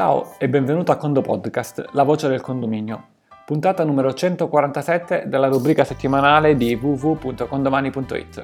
Ciao e benvenuto a Condo Podcast, la voce del condominio, puntata numero 147 della rubrica settimanale di www.condomani.it.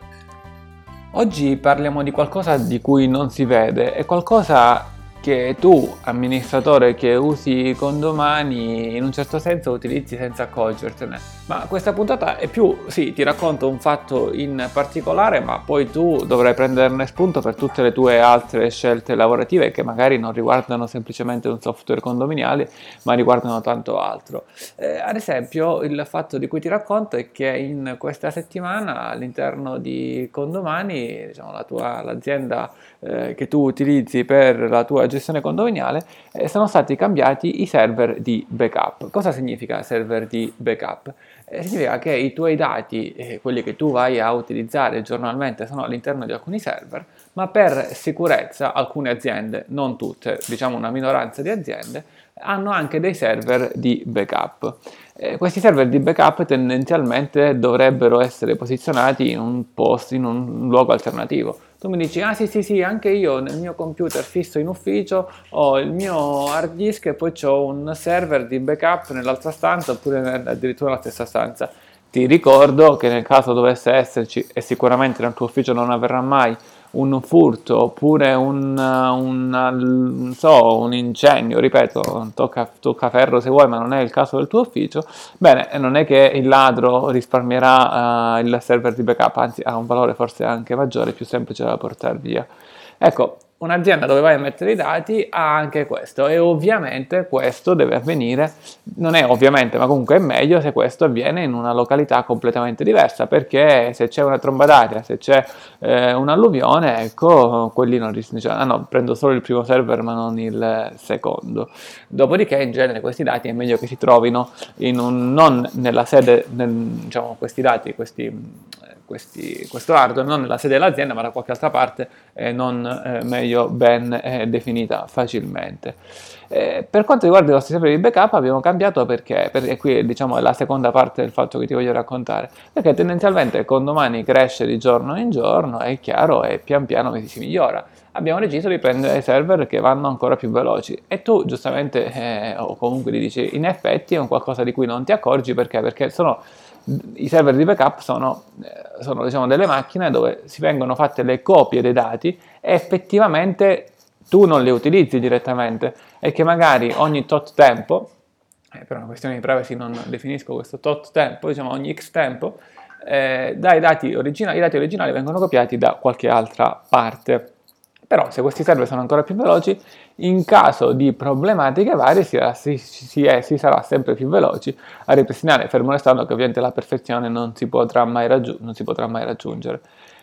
Oggi parliamo di qualcosa di cui non si vede e qualcosa che tu, amministratore che usi condomani, in un certo senso utilizzi senza accorgertene. Ma questa puntata è più, sì, ti racconto un fatto in particolare, ma poi tu dovrai prenderne spunto per tutte le tue altre scelte lavorative che magari non riguardano semplicemente un software condominiale, ma riguardano tanto altro. Eh, ad esempio, il fatto di cui ti racconto è che in questa settimana all'interno di Condomani, diciamo, la tua, l'azienda eh, che tu utilizzi per la tua gestione condominiale, eh, sono stati cambiati i server di backup. Cosa significa server di backup? Eh, significa che i tuoi dati, eh, quelli che tu vai a utilizzare giornalmente, sono all'interno di alcuni server, ma per sicurezza alcune aziende, non tutte, diciamo una minoranza di aziende, hanno anche dei server di backup. Eh, questi server di backup tendenzialmente dovrebbero essere posizionati in un posto, in un luogo alternativo. Tu mi dici, ah sì sì sì, anche io nel mio computer fisso in ufficio ho il mio hard disk e poi ho un server di backup nell'altra stanza oppure addirittura nella stessa stanza. Ti ricordo che nel caso dovesse esserci, e sicuramente nel tuo ufficio non avverrà mai, un furto oppure un, un, so, un incendio, ripeto, tocca, tocca, ferro se vuoi, ma non è il caso del tuo ufficio, bene, non è che il ladro risparmierà uh, il server di backup, anzi ha un valore forse anche maggiore, più semplice da portare via. Ecco, un'azienda dove vai a mettere i dati ha anche questo e ovviamente questo deve avvenire, non è ovviamente ma comunque è meglio se questo avviene in una località completamente diversa perché se c'è una tromba d'aria, se c'è eh, un'alluvione, ecco, quelli non rischiano, cioè, ah no, prendo solo il primo server ma non il secondo. Dopodiché in genere questi dati è meglio che si trovino in un, non nella sede, nel, diciamo questi dati, questi questi, questo hardware non nella sede dell'azienda ma da qualche altra parte eh, non eh, meglio ben eh, definita facilmente. Eh, per quanto riguarda i nostri server di backup abbiamo cambiato perché, perché qui diciamo è la seconda parte del fatto che ti voglio raccontare, perché tendenzialmente con domani cresce di giorno in giorno, è chiaro e pian piano si migliora. Abbiamo deciso di prendere server che vanno ancora più veloci. E tu giustamente eh, o comunque ti dici in effetti è un qualcosa di cui non ti accorgi perché? Perché sono i server di backup sono, eh, sono diciamo, delle macchine dove si vengono fatte le copie dei dati e effettivamente tu non le utilizzi direttamente e che magari ogni tot tempo, eh, per una questione di privacy non definisco questo tot tempo, diciamo ogni x tempo, eh, dai dati originali, i dati originali vengono copiati da qualche altra parte. Però se questi server sono ancora più veloci, in caso di problematiche varie si, si, si, si sarà sempre più veloci a ripristinare, fermo restando che ovviamente la perfezione non si potrà mai, raggiu- si potrà mai raggiungere.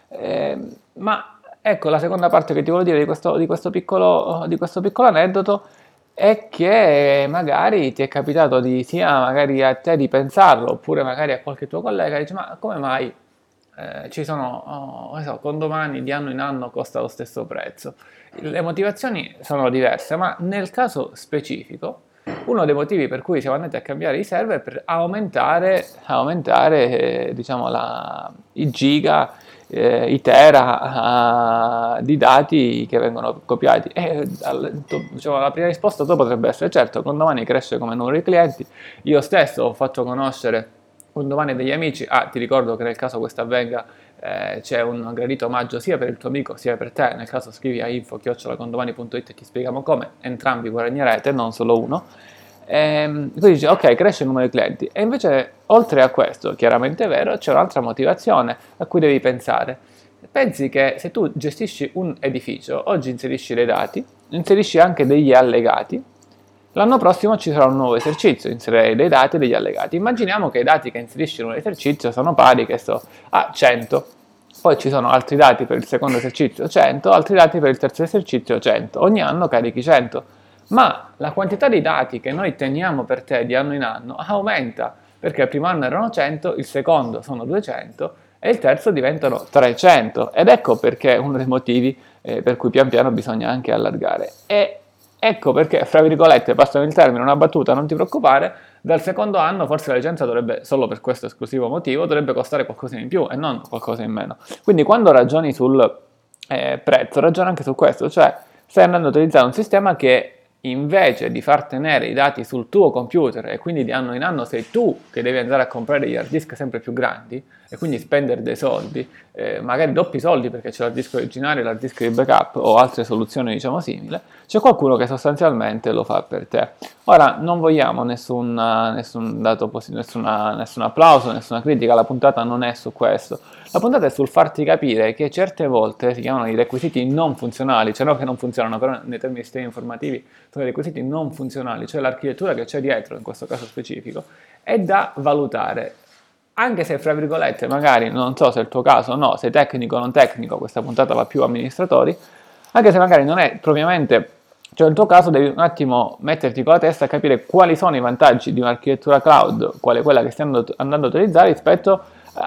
Eh, ma ecco, la seconda parte che ti voglio dire di questo, di questo, piccolo, di questo piccolo aneddoto è che magari ti è capitato di sia magari a te di pensarlo oppure magari a qualche tuo collega dice ma come mai eh, ci sono, oh, so, condomani di anno in anno costa lo stesso prezzo. Le motivazioni sono diverse, ma nel caso specifico, uno dei motivi per cui siamo andati a cambiare i server è per aumentare, aumentare eh, diciamo, la, i giga, eh, i tera uh, di dati che vengono copiati. E diciamo, la prima risposta potrebbe essere certo, condomani cresce come numero di clienti, io stesso fatto conoscere un domani degli amici, ah ti ricordo che nel caso questo avvenga eh, c'è un gradito omaggio sia per il tuo amico sia per te, nel caso scrivi a info-condomani.it e ti spieghiamo come, entrambi guadagnerete, non solo uno. E, ehm, quindi dici ok, cresce il numero di clienti e invece oltre a questo, chiaramente è vero, c'è un'altra motivazione a cui devi pensare. Pensi che se tu gestisci un edificio, oggi inserisci dei dati, inserisci anche degli allegati, L'anno prossimo ci sarà un nuovo esercizio, inserirei dei dati e degli allegati. Immaginiamo che i dati che inserisci in un esercizio sono pari, so, a 100. Poi ci sono altri dati per il secondo esercizio 100, altri dati per il terzo esercizio 100. Ogni anno carichi 100. Ma la quantità di dati che noi teniamo per te di anno in anno aumenta, perché il primo anno erano 100, il secondo sono 200 e il terzo diventano 300. Ed ecco perché uno dei motivi eh, per cui pian piano bisogna anche allargare. E Ecco perché, fra virgolette, passano il termine, una battuta, non ti preoccupare, dal secondo anno forse la licenza dovrebbe, solo per questo esclusivo motivo, dovrebbe costare qualcosa in più e non qualcosa in meno. Quindi quando ragioni sul eh, prezzo, ragiona anche su questo, cioè stai andando a utilizzare un sistema che invece di far tenere i dati sul tuo computer e quindi di anno in anno sei tu che devi andare a comprare degli hard disk sempre più grandi e quindi spendere dei soldi, eh, magari doppi soldi perché c'è l'hard disk originario, l'hard disk di backup o altre soluzioni diciamo simili, c'è qualcuno che sostanzialmente lo fa per te. Ora non vogliamo nessun, nessun dato positivo, nessuna, nessun applauso, nessuna critica, la puntata non è su questo, la puntata è sul farti capire che certe volte si chiamano i requisiti non funzionali, cioè non che non funzionano, però nei termini sistemi informativi sono i requisiti non funzionali, cioè l'architettura che c'è dietro, in questo caso specifico, è da valutare. Anche se, fra virgolette, magari non so se è il tuo caso o no, sei tecnico o non tecnico, questa puntata va più amministratori, anche se magari non è propriamente cioè nel tuo caso devi un attimo metterti con la testa a capire quali sono i vantaggi di un'architettura cloud, quale quella che stai andando a utilizzare rispetto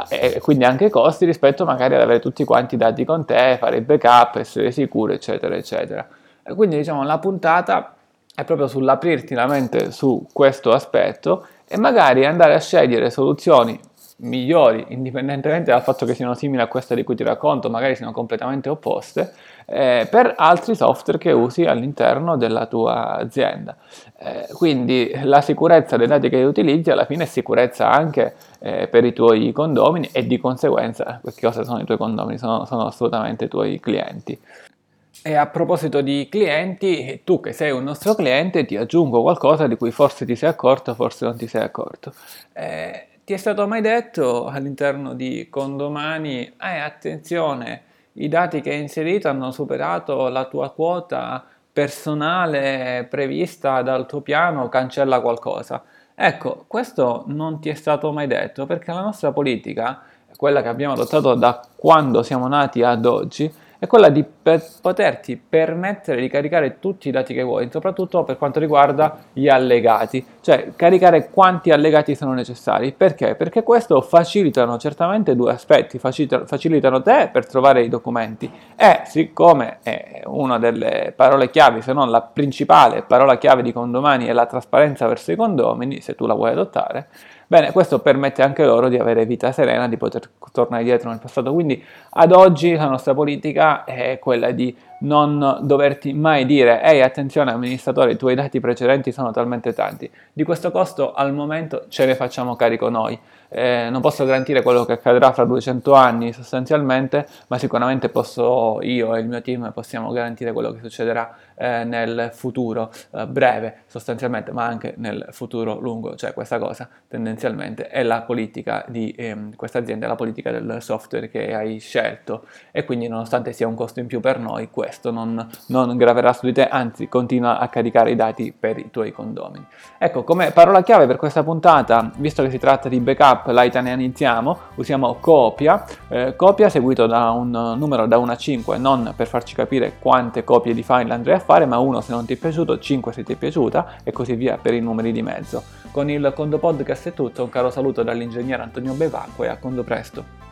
eh, e quindi anche i costi rispetto magari ad avere tutti quanti i dati con te, fare il backup, essere sicuro, eccetera, eccetera. E quindi diciamo la puntata è proprio sull'aprirti la mente su questo aspetto e magari andare a scegliere soluzioni migliori, indipendentemente dal fatto che siano simili a queste di cui ti racconto, magari siano completamente opposte, eh, per altri software che usi all'interno della tua azienda. Eh, quindi la sicurezza dei dati che utilizzi alla fine è sicurezza anche eh, per i tuoi condomini e di conseguenza, perché cosa sono i tuoi condomini? Sono, sono assolutamente i tuoi clienti. E a proposito di clienti, tu che sei un nostro cliente, ti aggiungo qualcosa di cui forse ti sei accorto, forse non ti sei accorto. Eh, ti è stato mai detto all'interno di Condomani, eh, attenzione, i dati che hai inserito hanno superato la tua quota personale prevista dal tuo piano, cancella qualcosa. Ecco, questo non ti è stato mai detto perché la nostra politica, quella che abbiamo adottato da quando siamo nati ad oggi, è quella di per poterti permettere di caricare tutti i dati che vuoi, soprattutto per quanto riguarda gli allegati, cioè caricare quanti allegati sono necessari. Perché? Perché questo facilitano certamente due aspetti, facilitano te per trovare i documenti e siccome è una delle parole chiave, se non la principale parola chiave di condomani è la trasparenza verso i condomini, se tu la vuoi adottare, Bene, questo permette anche loro di avere vita serena, di poter tornare dietro nel passato. Quindi ad oggi la nostra politica è quella di non doverti mai dire ehi attenzione amministratore i tuoi dati precedenti sono talmente tanti di questo costo al momento ce ne facciamo carico noi eh, non posso garantire quello che accadrà fra 200 anni sostanzialmente, ma sicuramente posso io e il mio team possiamo garantire quello che succederà eh, nel futuro eh, breve sostanzialmente, ma anche nel futuro lungo, cioè questa cosa tendenzialmente è la politica di ehm, questa azienda, la politica del software che hai scelto e quindi nonostante sia un costo in più per noi, questo non, non graverà su di te, anzi continua a caricare i dati per i tuoi condomini. Ecco, come parola chiave per questa puntata, visto che si tratta di backup, app la italianizziamo, usiamo copia, eh, copia seguito da un numero da 1 a 5, non per farci capire quante copie di file andrei a fare, ma 1 se non ti è piaciuto, 5 se ti è piaciuta e così via per i numeri di mezzo. Con il Condo Podcast è tutto, un caro saluto dall'ingegnere Antonio Bevacqua e a Condo Presto.